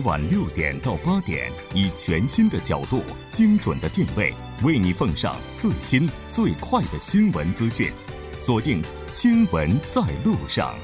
晚六点到八点，以全新的角度、精准的定位，为你奉上最新最快的新闻资讯。锁定《新闻在路上》。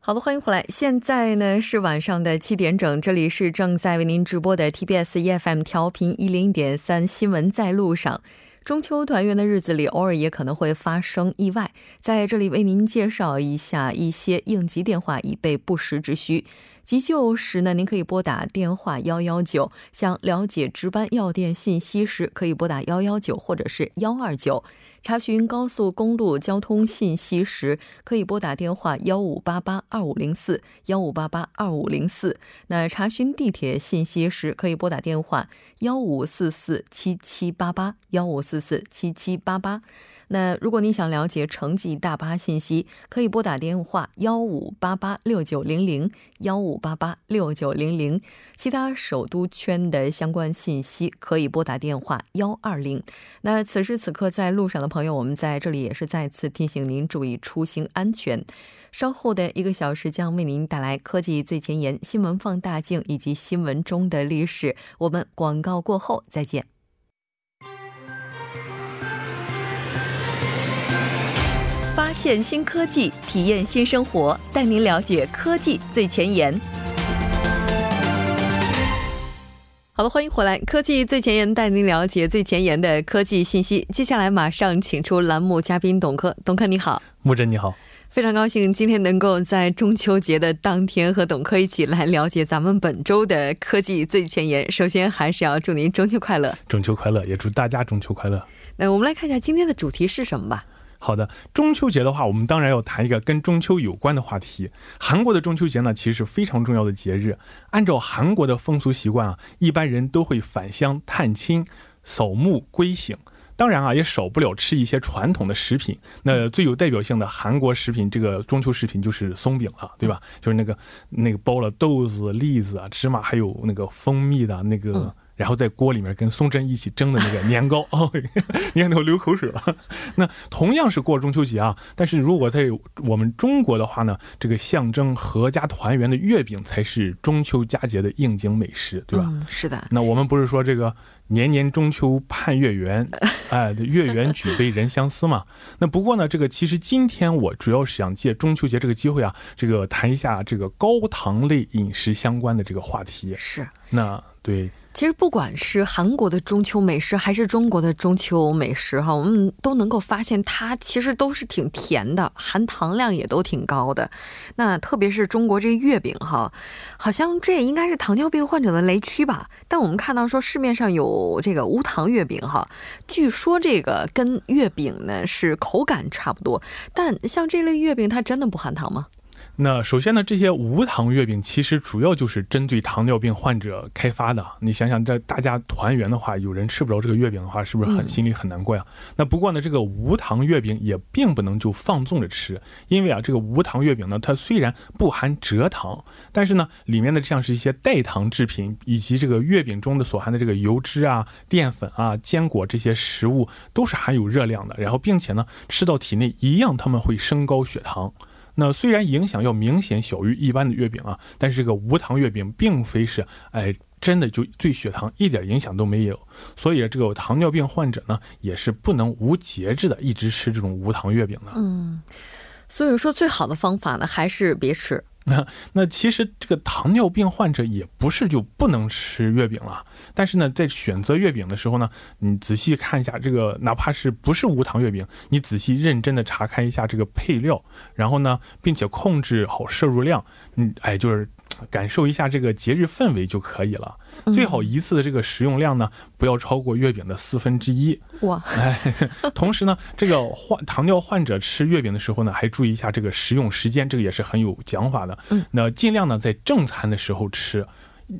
好的，欢迎回来。现在呢是晚上的七点整，这里是正在为您直播的 TBS EFM 调频一零点三《新闻在路上》。中秋团圆的日子里，偶尔也可能会发生意外，在这里为您介绍一下一些应急电话，以备不时之需。急救时呢，您可以拨打电话幺幺九；想了解值班药店信息时，可以拨打幺幺九或者是幺二九。查询高速公路交通信息时，可以拨打电话幺五八八二五零四幺五八八二五零四。那查询地铁信息时，可以拨打电话幺五四四七七八八幺五四四七七八八。那如果你想了解城际大巴信息，可以拨打电话幺五八八六九零零幺五八八六九零零。其他首都圈的相关信息，可以拨打电话幺二零。那此时此刻在路上的朋友，我们在这里也是再次提醒您注意出行安全。稍后的一个小时将为您带来科技最前沿、新闻放大镜以及新闻中的历史。我们广告过后再见。发现新科技，体验新生活，带您了解科技最前沿。好的，欢迎回来，科技最前沿带您了解最前沿的科技信息。接下来马上请出栏目嘉宾董科，董科你好，木真你好，非常高兴今天能够在中秋节的当天和董科一起来了解咱们本周的科技最前沿。首先还是要祝您中秋快乐，中秋快乐，也祝大家中秋快乐。那我们来看一下今天的主题是什么吧。好的，中秋节的话，我们当然要谈一个跟中秋有关的话题。韩国的中秋节呢，其实是非常重要的节日。按照韩国的风俗习惯啊，一般人都会返乡探亲、扫墓归省。当然啊，也少不了吃一些传统的食品。那最有代表性的韩国食品，这个中秋食品就是松饼了，对吧？就是那个那个包了豆子、栗子啊、芝麻，还有那个蜂蜜的那个。然后在锅里面跟松针一起蒸的那个 年糕哦，你看都流口水了。那同样是过中秋节啊，但是如果在我们中国的话呢，这个象征阖家团圆的月饼才是中秋佳节的应景美食，对吧？嗯，是的。那我们不是说这个年年中秋盼月圆，哎，月圆举杯人相思嘛。那不过呢，这个其实今天我主要是想借中秋节这个机会啊，这个谈一下这个高糖类饮食相关的这个话题。是。那对。其实不管是韩国的中秋美食，还是中国的中秋美食，哈，我们都能够发现它其实都是挺甜的，含糖量也都挺高的。那特别是中国这月饼，哈，好像这应该是糖尿病患者的雷区吧。但我们看到说市面上有这个无糖月饼，哈，据说这个跟月饼呢是口感差不多。但像这类月饼，它真的不含糖吗？那首先呢，这些无糖月饼其实主要就是针对糖尿病患者开发的。你想想，这大家团圆的话，有人吃不着这个月饼的话，是不是很心里很难过呀？那不过呢，这个无糖月饼也并不能就放纵着吃，因为啊，这个无糖月饼呢，它虽然不含蔗糖，但是呢，里面的像是一些代糖制品，以及这个月饼中的所含的这个油脂啊、淀粉啊、坚果这些食物，都是含有热量的。然后，并且呢，吃到体内一样，它们会升高血糖。那虽然影响要明显小于一般的月饼啊，但是这个无糖月饼并非是哎真的就对血糖一点影响都没有，所以这个糖尿病患者呢也是不能无节制的一直吃这种无糖月饼的。嗯，所以说最好的方法呢还是别吃。那那其实这个糖尿病患者也不是就不能吃月饼了，但是呢，在选择月饼的时候呢，你仔细看一下这个，哪怕是不是无糖月饼，你仔细认真的查看一下这个配料，然后呢，并且控制好摄入量，嗯，哎，就是。感受一下这个节日氛围就可以了。最好一次的这个食用量呢，不要超过月饼的四分之一。哇！哎，同时呢，这个患糖尿患者吃月饼的时候呢，还注意一下这个食用时间，这个也是很有讲法的。嗯，那尽量呢在正餐的时候吃。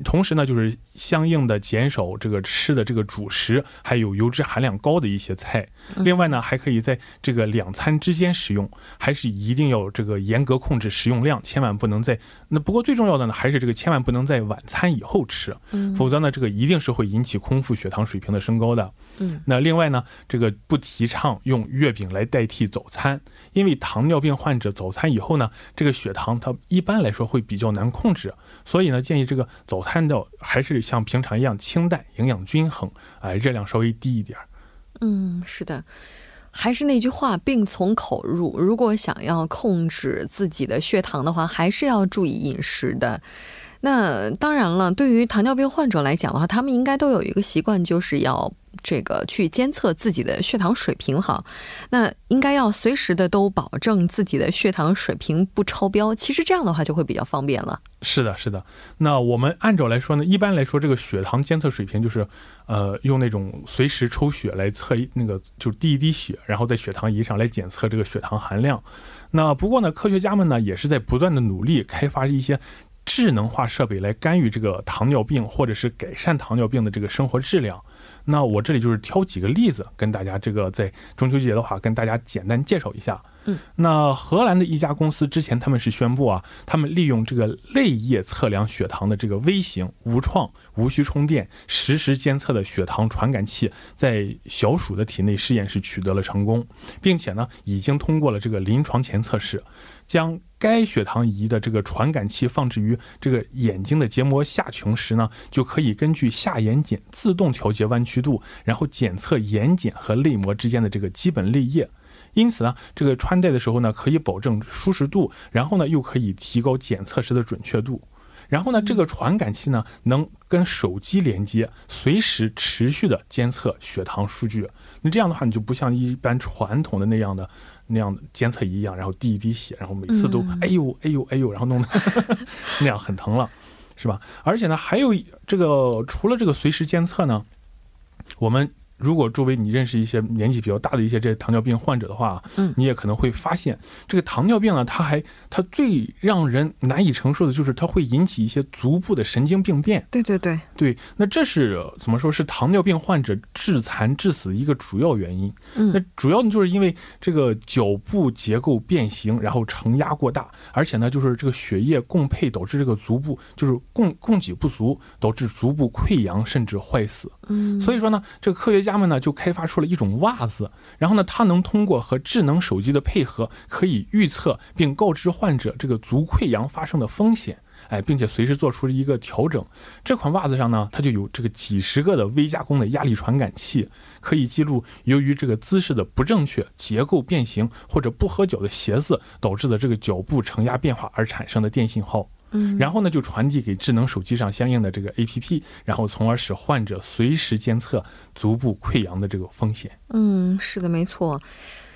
同时呢，就是相应的减少这个吃的这个主食，还有油脂含量高的一些菜。另外呢，还可以在这个两餐之间食用，还是一定要这个严格控制食用量，千万不能在那。不过最重要的呢，还是这个千万不能在晚餐以后吃，否则呢，这个一定是会引起空腹血糖水平的升高的。嗯，那另外呢，这个不提倡用月饼来代替早餐，因为糖尿病患者早餐以后呢，这个血糖它一般来说会比较难控制，所以呢，建议这个早餐的还是像平常一样清淡、营养均衡，哎，热量稍微低一点。嗯，是的，还是那句话，病从口入。如果想要控制自己的血糖的话，还是要注意饮食的。那当然了，对于糖尿病患者来讲的话，他们应该都有一个习惯，就是要。这个去监测自己的血糖水平哈，那应该要随时的都保证自己的血糖水平不超标。其实这样的话就会比较方便了。是的，是的。那我们按照来说呢，一般来说这个血糖监测水平就是，呃，用那种随时抽血来测那个，就是滴一滴血，然后在血糖仪上来检测这个血糖含量。那不过呢，科学家们呢也是在不断的努力开发一些智能化设备来干预这个糖尿病或者是改善糖尿病的这个生活质量。那我这里就是挑几个例子，跟大家这个在中秋节的话，跟大家简单介绍一下。嗯，那荷兰的一家公司之前他们是宣布啊，他们利用这个泪液测量血糖的这个微型、无创、无需充电、实时监测的血糖传感器，在小鼠的体内试验是取得了成功，并且呢，已经通过了这个临床前测试。将该血糖仪的这个传感器放置于这个眼睛的结膜下穹时呢，就可以根据下眼睑自动调节弯曲度，然后检测眼睑和泪膜之间的这个基本泪液。因此呢，这个穿戴的时候呢，可以保证舒适度，然后呢，又可以提高检测时的准确度。然后呢，这个传感器呢，能跟手机连接，随时持续的监测血糖数据。那这样的话，你就不像一般传统的那样的。那样的监测仪一样，然后滴一滴血，然后每次都哎呦哎呦哎呦，然后弄得 那样很疼了，是吧？而且呢，还有这个除了这个随时监测呢，我们。如果周围你认识一些年纪比较大的一些这糖尿病患者的话，嗯，你也可能会发现，这个糖尿病呢，它还它最让人难以承受的就是它会引起一些足部的神经病变。对对对对，那这是怎么说是糖尿病患者致残致死的一个主要原因。嗯，那主要呢就是因为这个脚部结构变形，然后承压过大，而且呢就是这个血液供配导致这个足部就是供供给不足，导致足部溃疡甚至坏死。嗯，所以说呢，这个科学家。家们呢就开发出了一种袜子，然后呢，它能通过和智能手机的配合，可以预测并告知患者这个足溃疡发生的风险，哎，并且随时做出一个调整。这款袜子上呢，它就有这个几十个的微加工的压力传感器，可以记录由于这个姿势的不正确、结构变形或者不合脚的鞋子导致的这个脚部承压变化而产生的电信号。嗯，然后呢，就传递给智能手机上相应的这个 APP，然后从而使患者随时监测足部溃疡的这个风险。嗯，是的，没错。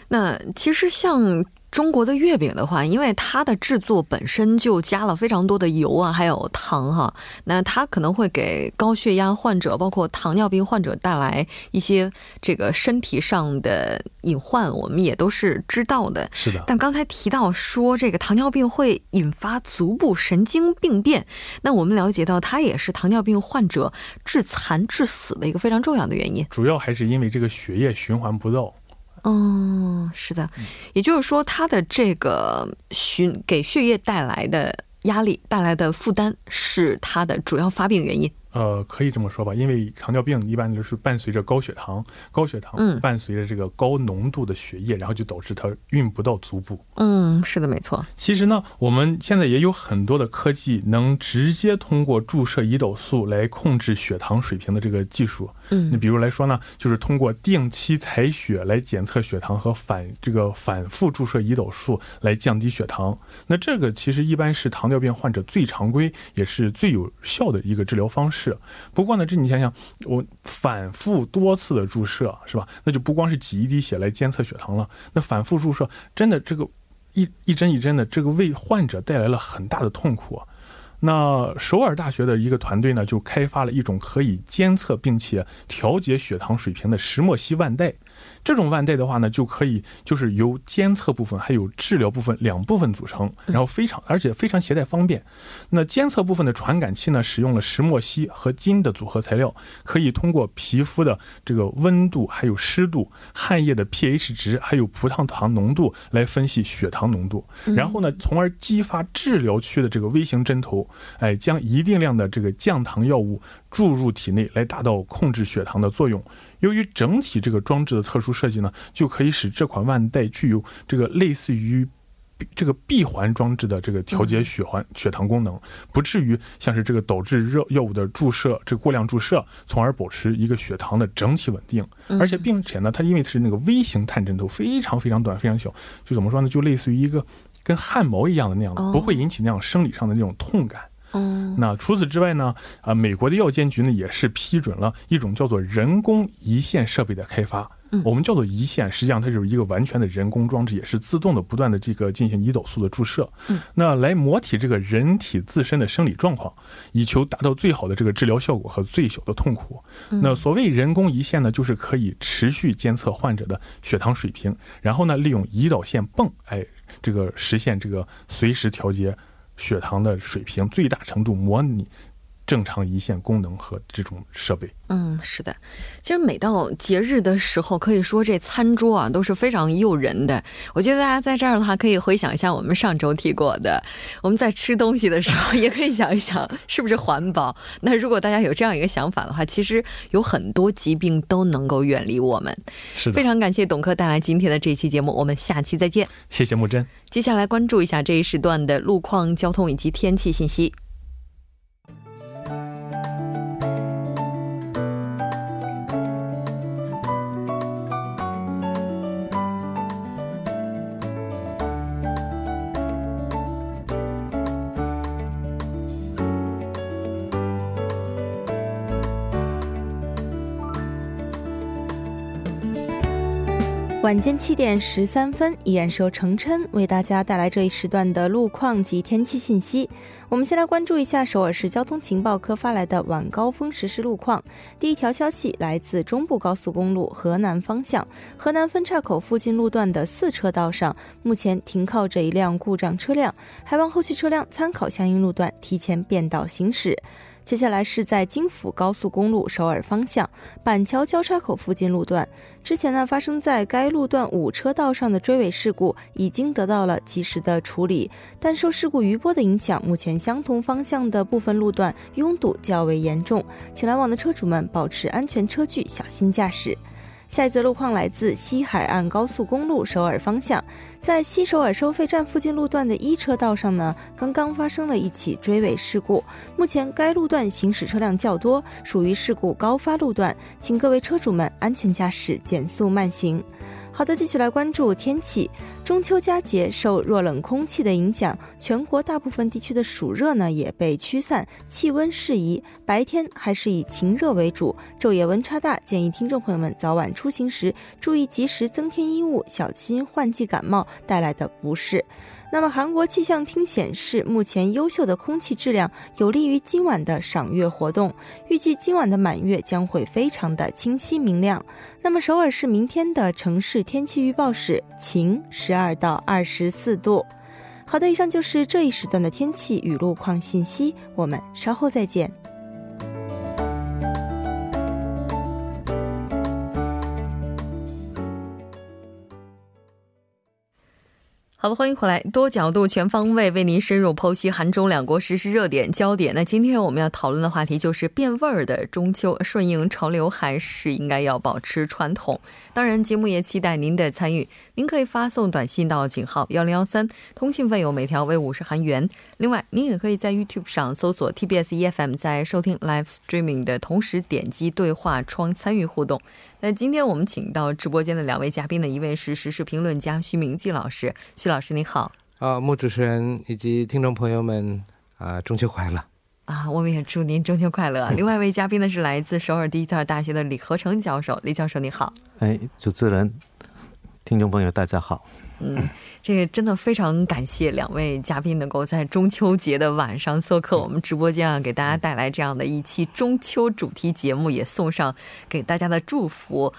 那其实像。中国的月饼的话，因为它的制作本身就加了非常多的油啊，还有糖哈，那它可能会给高血压患者，包括糖尿病患者带来一些这个身体上的隐患，我们也都是知道的。是的。但刚才提到说这个糖尿病会引发足部神经病变，那我们了解到它也是糖尿病患者致残致死的一个非常重要的原因。主要还是因为这个血液循环不到。嗯，是的，也就是说，它的这个循给血液带来的压力带来的负担是它的主要发病原因。呃，可以这么说吧，因为糖尿病一般就是伴随着高血糖，高血糖伴随着这个高浓度的血液，然后就导致它运不到足部。嗯，是的，没错。其实呢，我们现在也有很多的科技能直接通过注射胰岛素来控制血糖水平的这个技术。嗯，你比如来说呢，就是通过定期采血来检测血糖和反这个反复注射胰岛素来降低血糖。那这个其实一般是糖尿病患者最常规也是最有效的一个治疗方式。不过呢，这你想想，我反复多次的注射，是吧？那就不光是挤一滴血来监测血糖了，那反复注射，真的这个一一针一针的，这个为患者带来了很大的痛苦。那首尔大学的一个团队呢，就开发了一种可以监测并且调节血糖水平的石墨烯腕带。这种腕带的话呢，就可以就是由监测部分还有治疗部分两部分组成，然后非常而且非常携带方便。那监测部分的传感器呢，使用了石墨烯和金的组合材料，可以通过皮肤的这个温度、还有湿度、汗液的 pH 值、还有葡萄糖浓度来分析血糖浓度，然后呢，从而激发治疗区的这个微型针头，哎，将一定量的这个降糖药物注入体内，来达到控制血糖的作用。由于整体这个装置的特殊设计呢，就可以使这款腕带具有这个类似于这个闭环装置的这个调节血环血糖功能，不至于像是这个导致热药物的注射这过量注射，从而保持一个血糖的整体稳定。而且并且呢，它因为是那个微型探针头，非常非常短，非常小，就怎么说呢？就类似于一个跟汗毛一样的那样，不会引起那样生理上的那种痛感。嗯，那除此之外呢？啊，美国的药监局呢也是批准了一种叫做人工胰腺设备的开发。嗯，我们叫做胰腺，实际上它就是一个完全的人工装置，也是自动的不断的这个进行胰岛素的注射。嗯，那来模体这个人体自身的生理状况，以求达到最好的这个治疗效果和最小的痛苦。那所谓人工胰腺呢，就是可以持续监测患者的血糖水平，然后呢利用胰岛腺泵，哎，这个实现这个随时调节。血糖的水平最大程度模拟正常胰腺功能和这种设备。嗯，是的。其实每到节日的时候，可以说这餐桌啊都是非常诱人的。我觉得大家在这儿的话，可以回想一下我们上周提过的，我们在吃东西的时候，也可以想一想是不是环保。那如果大家有这样一个想法的话，其实有很多疾病都能够远离我们。是的。非常感谢董科带来今天的这期节目，我们下期再见。谢谢木真。接下来关注一下这一时段的路况、交通以及天气信息。晚间七点十三分，依然是由程琛为大家带来这一时段的路况及天气信息。我们先来关注一下首尔市交通情报科发来的晚高峰实时路况。第一条消息来自中部高速公路河南方向，河南分岔口附近路段的四车道上，目前停靠着一辆故障车辆，还望后续车辆参考相应路段提前变道行驶。接下来是在京釜高速公路首尔方向板桥交叉口附近路段，之前呢发生在该路段五车道上的追尾事故已经得到了及时的处理，但受事故余波的影响，目前相同方向的部分路段拥堵较为严重，请来往的车主们保持安全车距，小心驾驶。下一则路况来自西海岸高速公路首尔方向，在西首尔收费站附近路段的一车道上呢，刚刚发生了一起追尾事故。目前该路段行驶车辆较多，属于事故高发路段，请各位车主们安全驾驶，减速慢行。好的，继续来关注天气。中秋佳节受弱冷空气的影响，全国大部分地区的暑热呢也被驱散，气温适宜，白天还是以晴热为主，昼夜温差大，建议听众朋友们早晚出行时注意及时增添衣物，小心换季感冒带来的不适。那么，韩国气象厅显示，目前优秀的空气质量有利于今晚的赏月活动。预计今晚的满月将会非常的清晰明亮。那么，首尔市明天的城市天气预报是晴，十二到二十四度。好的，以上就是这一时段的天气与路况信息。我们稍后再见。好的，欢迎回来，多角度、全方位为您深入剖析韩中两国实时热点焦点。那今天我们要讨论的话题就是变味儿的中秋，顺应潮流还是应该要保持传统？当然，节目也期待您的参与。您可以发送短信到井号幺零幺三，通信费用每条为五十韩元。另外，您也可以在 YouTube 上搜索 TBS EFM，在收听 Live Streaming 的同时点击对话窗参与互动。那今天我们请到直播间的两位嘉宾呢，一位是时事评论家徐明季老师，徐老师你好。啊，穆主持人以及听众朋友们啊，中秋快乐。啊，我们也祝您中秋快乐。另外一位嘉宾呢是来自首尔第一特大学的李和成教授，李教授你好。哎，主持人。听众朋友，大家好。嗯，这个真的非常感谢两位嘉宾能够在中秋节的晚上做客我们直播间啊，给大家带来这样的一期中秋主题节目，也送上给大家的祝福。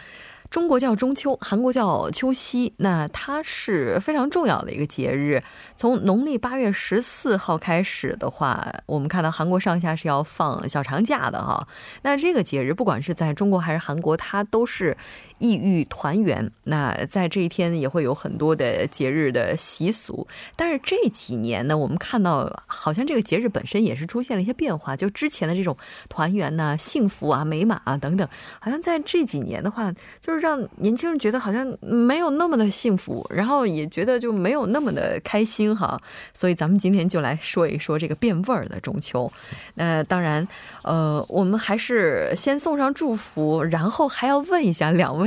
中国叫中秋，韩国叫秋夕，那它是非常重要的一个节日。从农历八月十四号开始的话，我们看到韩国上下是要放小长假的哈。那这个节日，不管是在中国还是韩国，它都是。异域团圆，那在这一天也会有很多的节日的习俗。但是这几年呢，我们看到好像这个节日本身也是出现了一些变化。就之前的这种团圆呐、幸福啊、美满啊等等，好像在这几年的话，就是让年轻人觉得好像没有那么的幸福，然后也觉得就没有那么的开心哈。所以咱们今天就来说一说这个变味儿的中秋。那 当然，呃，我们还是先送上祝福，然后还要问一下两位。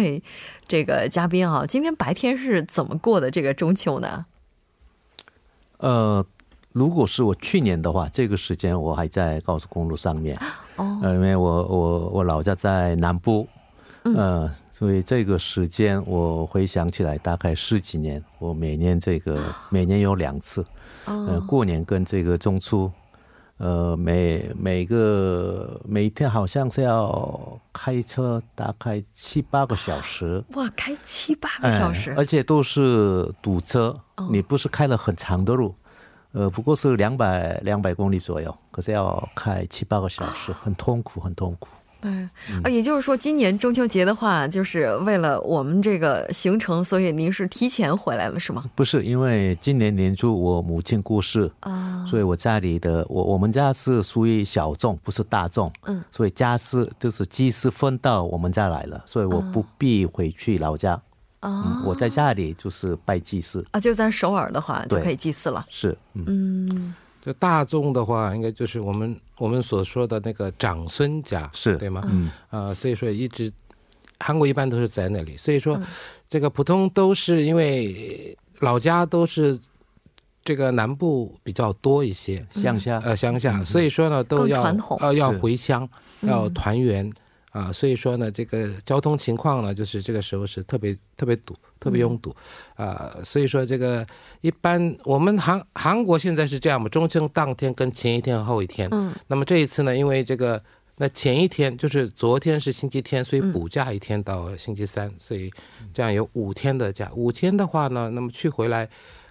这个嘉宾啊，今天白天是怎么过的这个中秋呢？呃，如果是我去年的话，这个时间我还在高速公路上面哦，因为我我我老家在南部，嗯，所以这个时间我回想起来，大概十几年，我每年这个每年有两次，嗯，过年跟这个中秋。呃，每每个每天好像是要开车大概七八个小时。哇，开七八个小时，而且都是堵车。你不是开了很长的路，呃，不过是两百两百公里左右，可是要开七八个小时，很痛苦，很痛苦。嗯，啊，也就是说，今年中秋节的话，就是为了我们这个行程，所以您是提前回来了，是吗？不是，因为今年年初我母亲过世啊，所以我家里的我我们家是属于小众，不是大众，嗯，所以家事就是祭祀分到我们家来了，所以我不必回去老家啊，我在家里就是拜祭祀。啊，就在首尔的话就可以祭祀了，是，嗯。就大众的话，应该就是我们我们所说的那个长孙家，是对吗？嗯。啊，所以说一直韩国一般都是在那里，所以说这个普通都是因为老家都是这个南部比较多一些，乡下。呃乡下，所以说呢都要呃要回乡要团圆。啊，所以说呢，这个交通情况呢，就是这个时候是特别特别堵，特别拥堵，啊，所以说这个一般我们韩韩国现在是这样嘛，中秋当天跟前一天和后一天，嗯，那么这一次呢，因为这个那前一天就是昨天是星期天，所以补假一天到星期三，所以这样有五天的假，五天的话呢，那么去回来。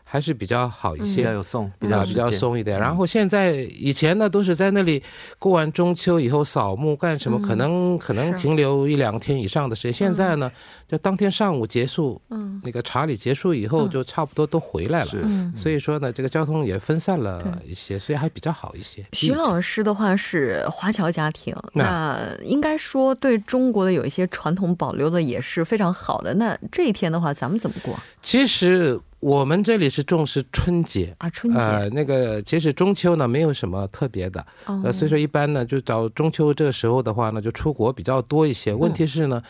还是比较好一些，比较有松，比较比较松一点。然后现在以前呢，都是在那里过完中秋以后扫墓干什么？可能可能停留一两天以上的时间。现在呢，就当天上午结束，嗯，那个查理结束以后，就差不多都回来了。所以说呢，这个交通也分散了一些，所以还比较好一些。徐老师的话是华侨家庭，那应该说对中国的有一些传统保留的也是非常好的。那这一天的话，咱们怎么过？其实。我们这里是重视春节啊，春节。呃，那个其实中秋呢没有什么特别的，呃，所以说一般呢就找中秋这个时候的话呢就出国比较多一些。问题是呢，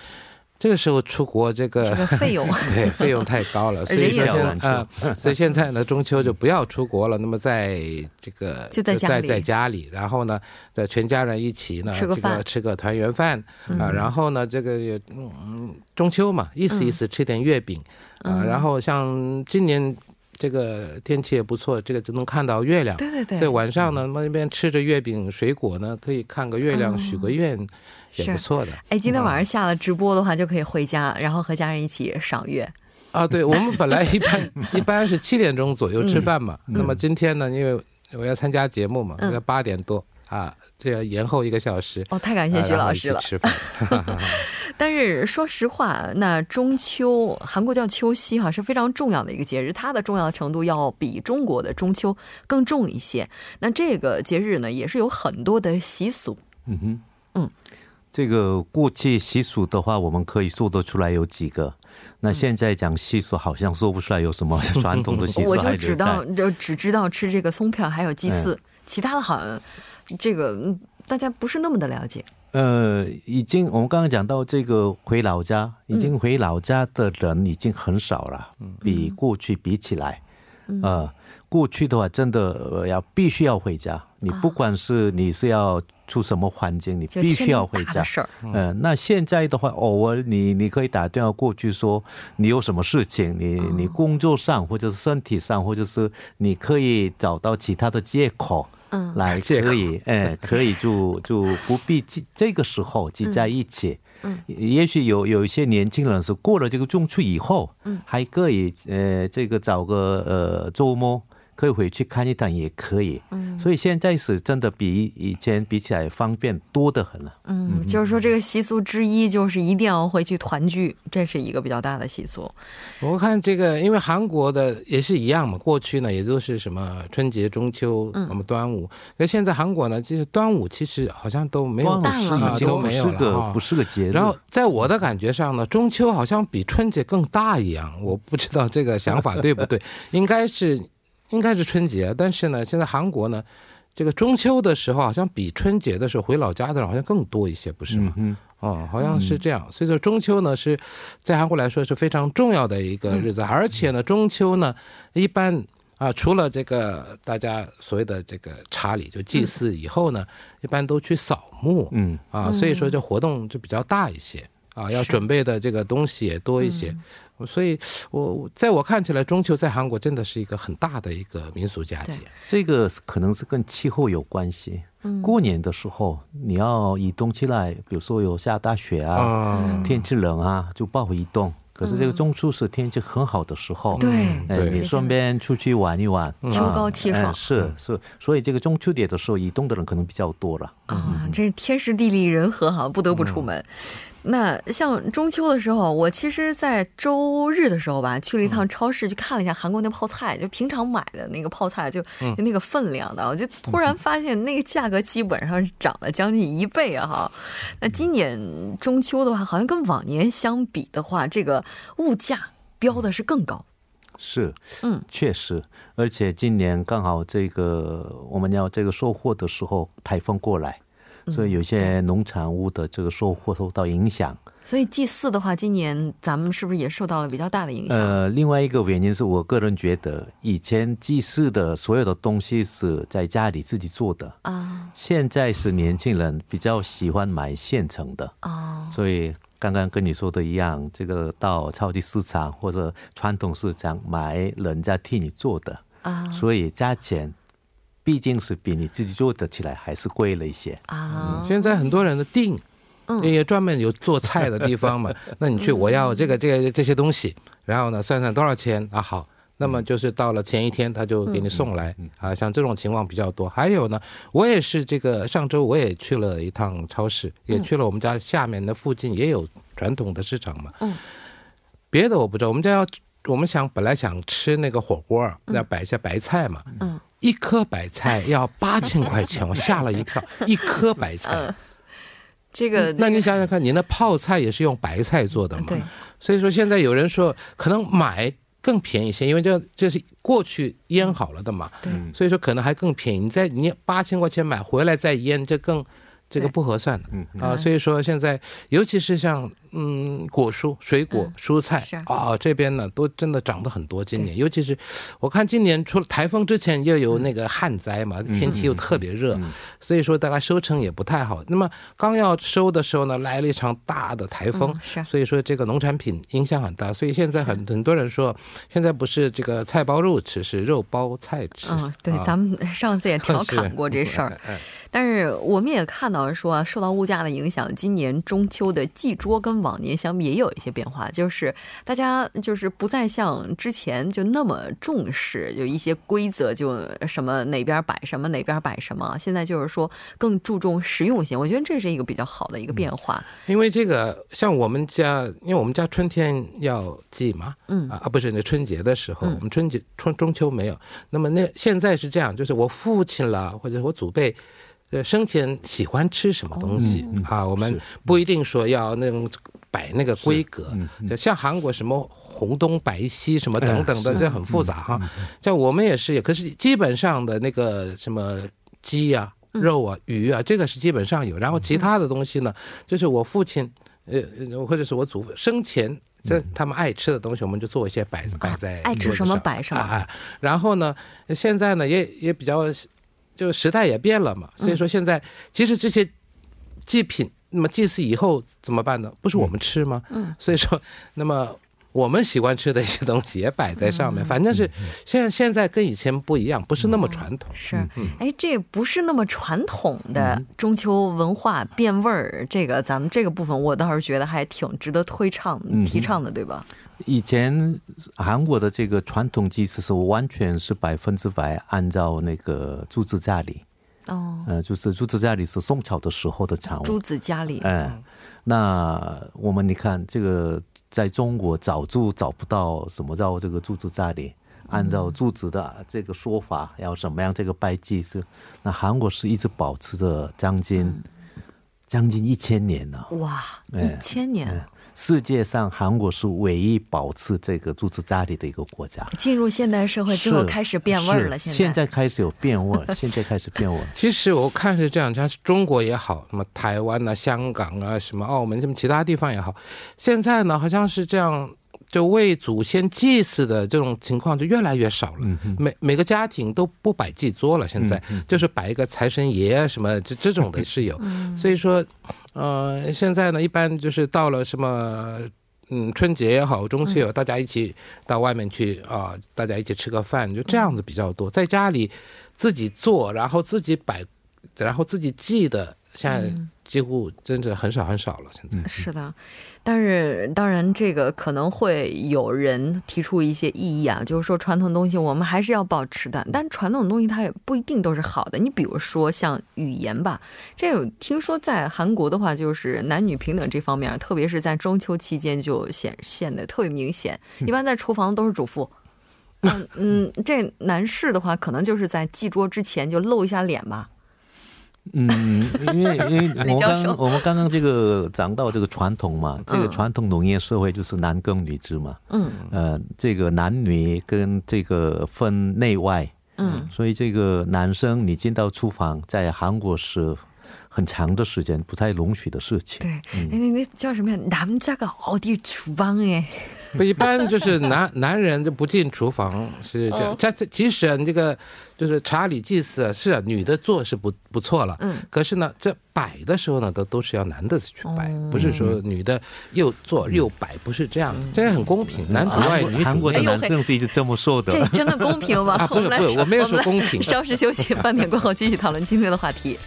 这个时候出国这个 费用。对费用太高了，所以说啊，所以现在呢中秋就不要出国了。那么在这个就在在在家里，然后呢在全家人一起呢吃个饭，吃个团圆饭啊，然后呢这个嗯中秋嘛意思意思吃点月饼。啊，然后像今年这个天气也不错，这个就能看到月亮。对对对。在晚上呢，那边吃着月饼、水果呢，可以看个月亮，许个愿，也不错的。哎，今天晚上下了直播的话，就可以回家，然后和家人一起赏月。啊，对，我们本来一般 一般是七点钟左右吃饭嘛，那么今天呢，因为我要参加节目嘛，要八点多啊。这要延后一个小时哦，太感谢徐老师了。吃饭，但是说实话，那中秋韩国叫秋夕哈，是非常重要的一个节日，它的重要程度要比中国的中秋更重一些。那这个节日呢，也是有很多的习俗。嗯哼，嗯，这个过去习俗的话，我们可以说得出来有几个。那现在讲习俗，好像说不出来有什么传统的习俗。我就知道，就只知道吃这个松票，还有祭祀，其他的好像。这个大家不是那么的了解。呃，已经我们刚刚讲到这个回老家，已经回老家的人已经很少了，比过去比起来，呃，过去的话真的要必须要回家，你不管是你是要出什么环境，你必须要回家。嗯，那现在的话，偶尔你你可以打电话过去说你有什么事情，你你工作上或者是身体上，或者是你可以找到其他的借口。来可以，哎，可以就就不必这这个时候挤在一起，嗯，也许有有一些年轻人是过了这个中秋以后，嗯，还可以呃这个找个呃周末。可以回去看一趟也可以，嗯，所以现在是真的比以前比起来方便多得很了。嗯，就是说这个习俗之一就是一定要回去团聚，这是一个比较大的习俗。我看这个，因为韩国的也是一样嘛，过去呢也就是什么春节、中秋、什么端午，那现在韩国呢，就是端午其实好像都没有淡了，都没有了，不是个节日。然后在我的感觉上呢，中秋好像比春节更大一样，我不知道这个想法对不对，应该是。应该是春节，但是呢，现在韩国呢，这个中秋的时候好像比春节的时候回老家的人好像更多一些，不是吗？嗯，哦，好像是这样。所以说中秋呢是在韩国来说是非常重要的一个日子，而且呢，中秋呢一般啊，除了这个大家所谓的这个查理就祭祀以后呢，一般都去扫墓，嗯。啊，所以说这活动就比较大一些啊，要准备的这个东西也多一些。所以，我在我看起来，中秋在韩国真的是一个很大的一个民俗佳节。这个可能是跟气候有关系。嗯，过年的时候你要移动起来，比如说有下大雪啊，天气冷啊，就不好移动。可是这个中秋是天气很好的时候，对，哎，你顺便出去玩一玩，秋高气爽。是是，所以这个中秋节的时候，移动的人可能比较多了。啊，这是天时地利人和哈，不得不出门。那像中秋的时候，我其实，在周日的时候吧，去了一趟超市，去看了一下韩国那泡菜，就平常买的那个泡菜，就就那个分量的，我就突然发现那个价格基本上是涨了将近一倍啊！哈，那今年中秋的话，好像跟往年相比的话，这个物价标的是更高。是，嗯，确实，而且今年刚好这个我们要这个收获的时候，台风过来。所以有些农产物的这个收获受到影响。所以祭祀的话，今年咱们是不是也受到了比较大的影响？呃，另外一个原因是我个人觉得，以前祭祀的所有的东西是在家里自己做的啊，现在是年轻人比较喜欢买现成的啊。所以刚刚跟你说的一样，这个到超级市场或者传统市场买人家替你做的啊，所以价钱。毕竟是比你自己做的起来还是贵了一些啊！现在很多人的订，也专门有做菜的地方嘛。那你去，我要这个这个这些东西，然后呢算算多少钱啊？好，那么就是到了前一天他就给你送来啊。像这种情况比较多。还有呢，我也是这个上周我也去了一趟超市，也去了我们家下面的附近也有传统的市场嘛。嗯，别的我不知道。我们家要我们想本来想吃那个火锅，要摆一下白菜嘛。嗯。一颗白菜要八千块钱，我吓了一跳。一颗白菜，这个那你想想看，你那泡菜也是用白菜做的嘛？对。所以说现在有人说可能买更便宜些，因为这这是过去腌好了的嘛。对。所以说可能还更便宜。你在你八千块钱买回来再腌，这更这个不合算的。嗯啊，所以说现在尤其是像。嗯，果蔬、水果、蔬菜啊，这边呢都真的涨得很多。今年，尤其是我看今年除了台风之前又有那个旱灾嘛，天气又特别热，所以说大概收成也不太好。那么刚要收的时候呢，来了一场大的台风，所以说这个农产品影响很大。所以现在很很多人说，现在不是这个菜包肉吃，是肉包菜吃。嗯，对，咱们上次也调侃 过这事儿。但是我们也看到说，受到物价的影响，今年中秋的祭桌跟往年相比也有一些变化，就是大家就是不再像之前就那么重视，有一些规则，就什么哪边摆什么哪边摆什么。现在就是说更注重实用性，我觉得这是一个比较好的一个变化。因为这个像我们家，因为我们家春天要祭嘛，嗯啊不是那春节的时候，我们春节春中秋没有。那么那现在是这样，就是我父亲了或者我祖辈。呃，生前喜欢吃什么东西啊？我们不一定说要那种摆那个规格，像韩国什么红东白西什么等等的，这很复杂哈。像我们也是，可是基本上的那个什么鸡啊、肉啊、鱼啊，这个是基本上有。然后其他的东西呢，就是我父亲呃或者是我祖父生前这他们爱吃的东西，我们就做一些摆摆在爱吃什么摆上啊。然后呢，现在呢也也比较。就时代也变了嘛，所以说现在其实这些祭品，那么祭祀以后怎么办呢？不是我们吃吗？嗯，所以说，那么我们喜欢吃的一些东西也摆在上面，反正是现在现在跟以前不一样，不是那么传统。是，哎，这不是那么传统的中秋文化变味儿，这个咱们这个部分我倒是觉得还挺值得推倡、提倡的，对吧？以前韩国的这个传统祭祀是完全是百分之百按照那个朱子家里，哦，呃，就是朱子家里是宋朝的时候的产物。朱子家里，哎，那我们你看这个。在中国早就找不到什么叫这个朱子家里，按照柱子的这个说法要怎么样这个拜祭是，那韩国是一直保持着将近将近一千年了。哇，一千年。世界上，韩国是唯一保持这个住持家里的一个国家。进入现代社会之后，开始变味儿了。现在现在开始有变味儿，现在开始变味儿。其实我看是这样，像中国也好，什么台湾啊、香港啊、什么澳门什么其他地方也好，现在呢好像是这样，就为祖先祭祀的这种情况就越来越少了。每每个家庭都不摆祭桌了，现在就是摆一个财神爷什么这这种的是有。所以说。呃，现在呢，一般就是到了什么，嗯，春节也好，中秋也好，大家一起到外面去啊，大家一起吃个饭，就这样子比较多。在家里自己做，然后自己摆，然后自己记的，现在。几乎真的很少很少了，现在是的，但是当然这个可能会有人提出一些异议啊，就是说传统东西我们还是要保持的，但传统东西它也不一定都是好的。你比如说像语言吧，这有听说在韩国的话，就是男女平等这方面，特别是在中秋期间就显现的特别明显。一般在厨房都是主妇，嗯嗯，这男士的话可能就是在祭桌之前就露一下脸吧。嗯，因为因为我刚我们刚刚这个讲到这个传统嘛，这个传统农业社会就是男耕女织嘛，嗯，呃，这个男女跟这个分内外，嗯，所以这个男生你进到厨房，在韩国是很长的时间不太容许的事情。对，那那叫什么呀？男家个奥地厨房哎。不一般就是男 男人就不进厨房是这样，这即使你这个就是查理祭祀是啊，女的做是不不错了，嗯，可是呢，这摆的时候呢，都都是要男的去摆，不是说女的又做又摆，不是这样，这样很公平，男主外女主韩国的男生是一直这么说的，这真的公平吗？啊，不是不是，我没有说公平。稍事休息，半点过后继续讨论今天的话题。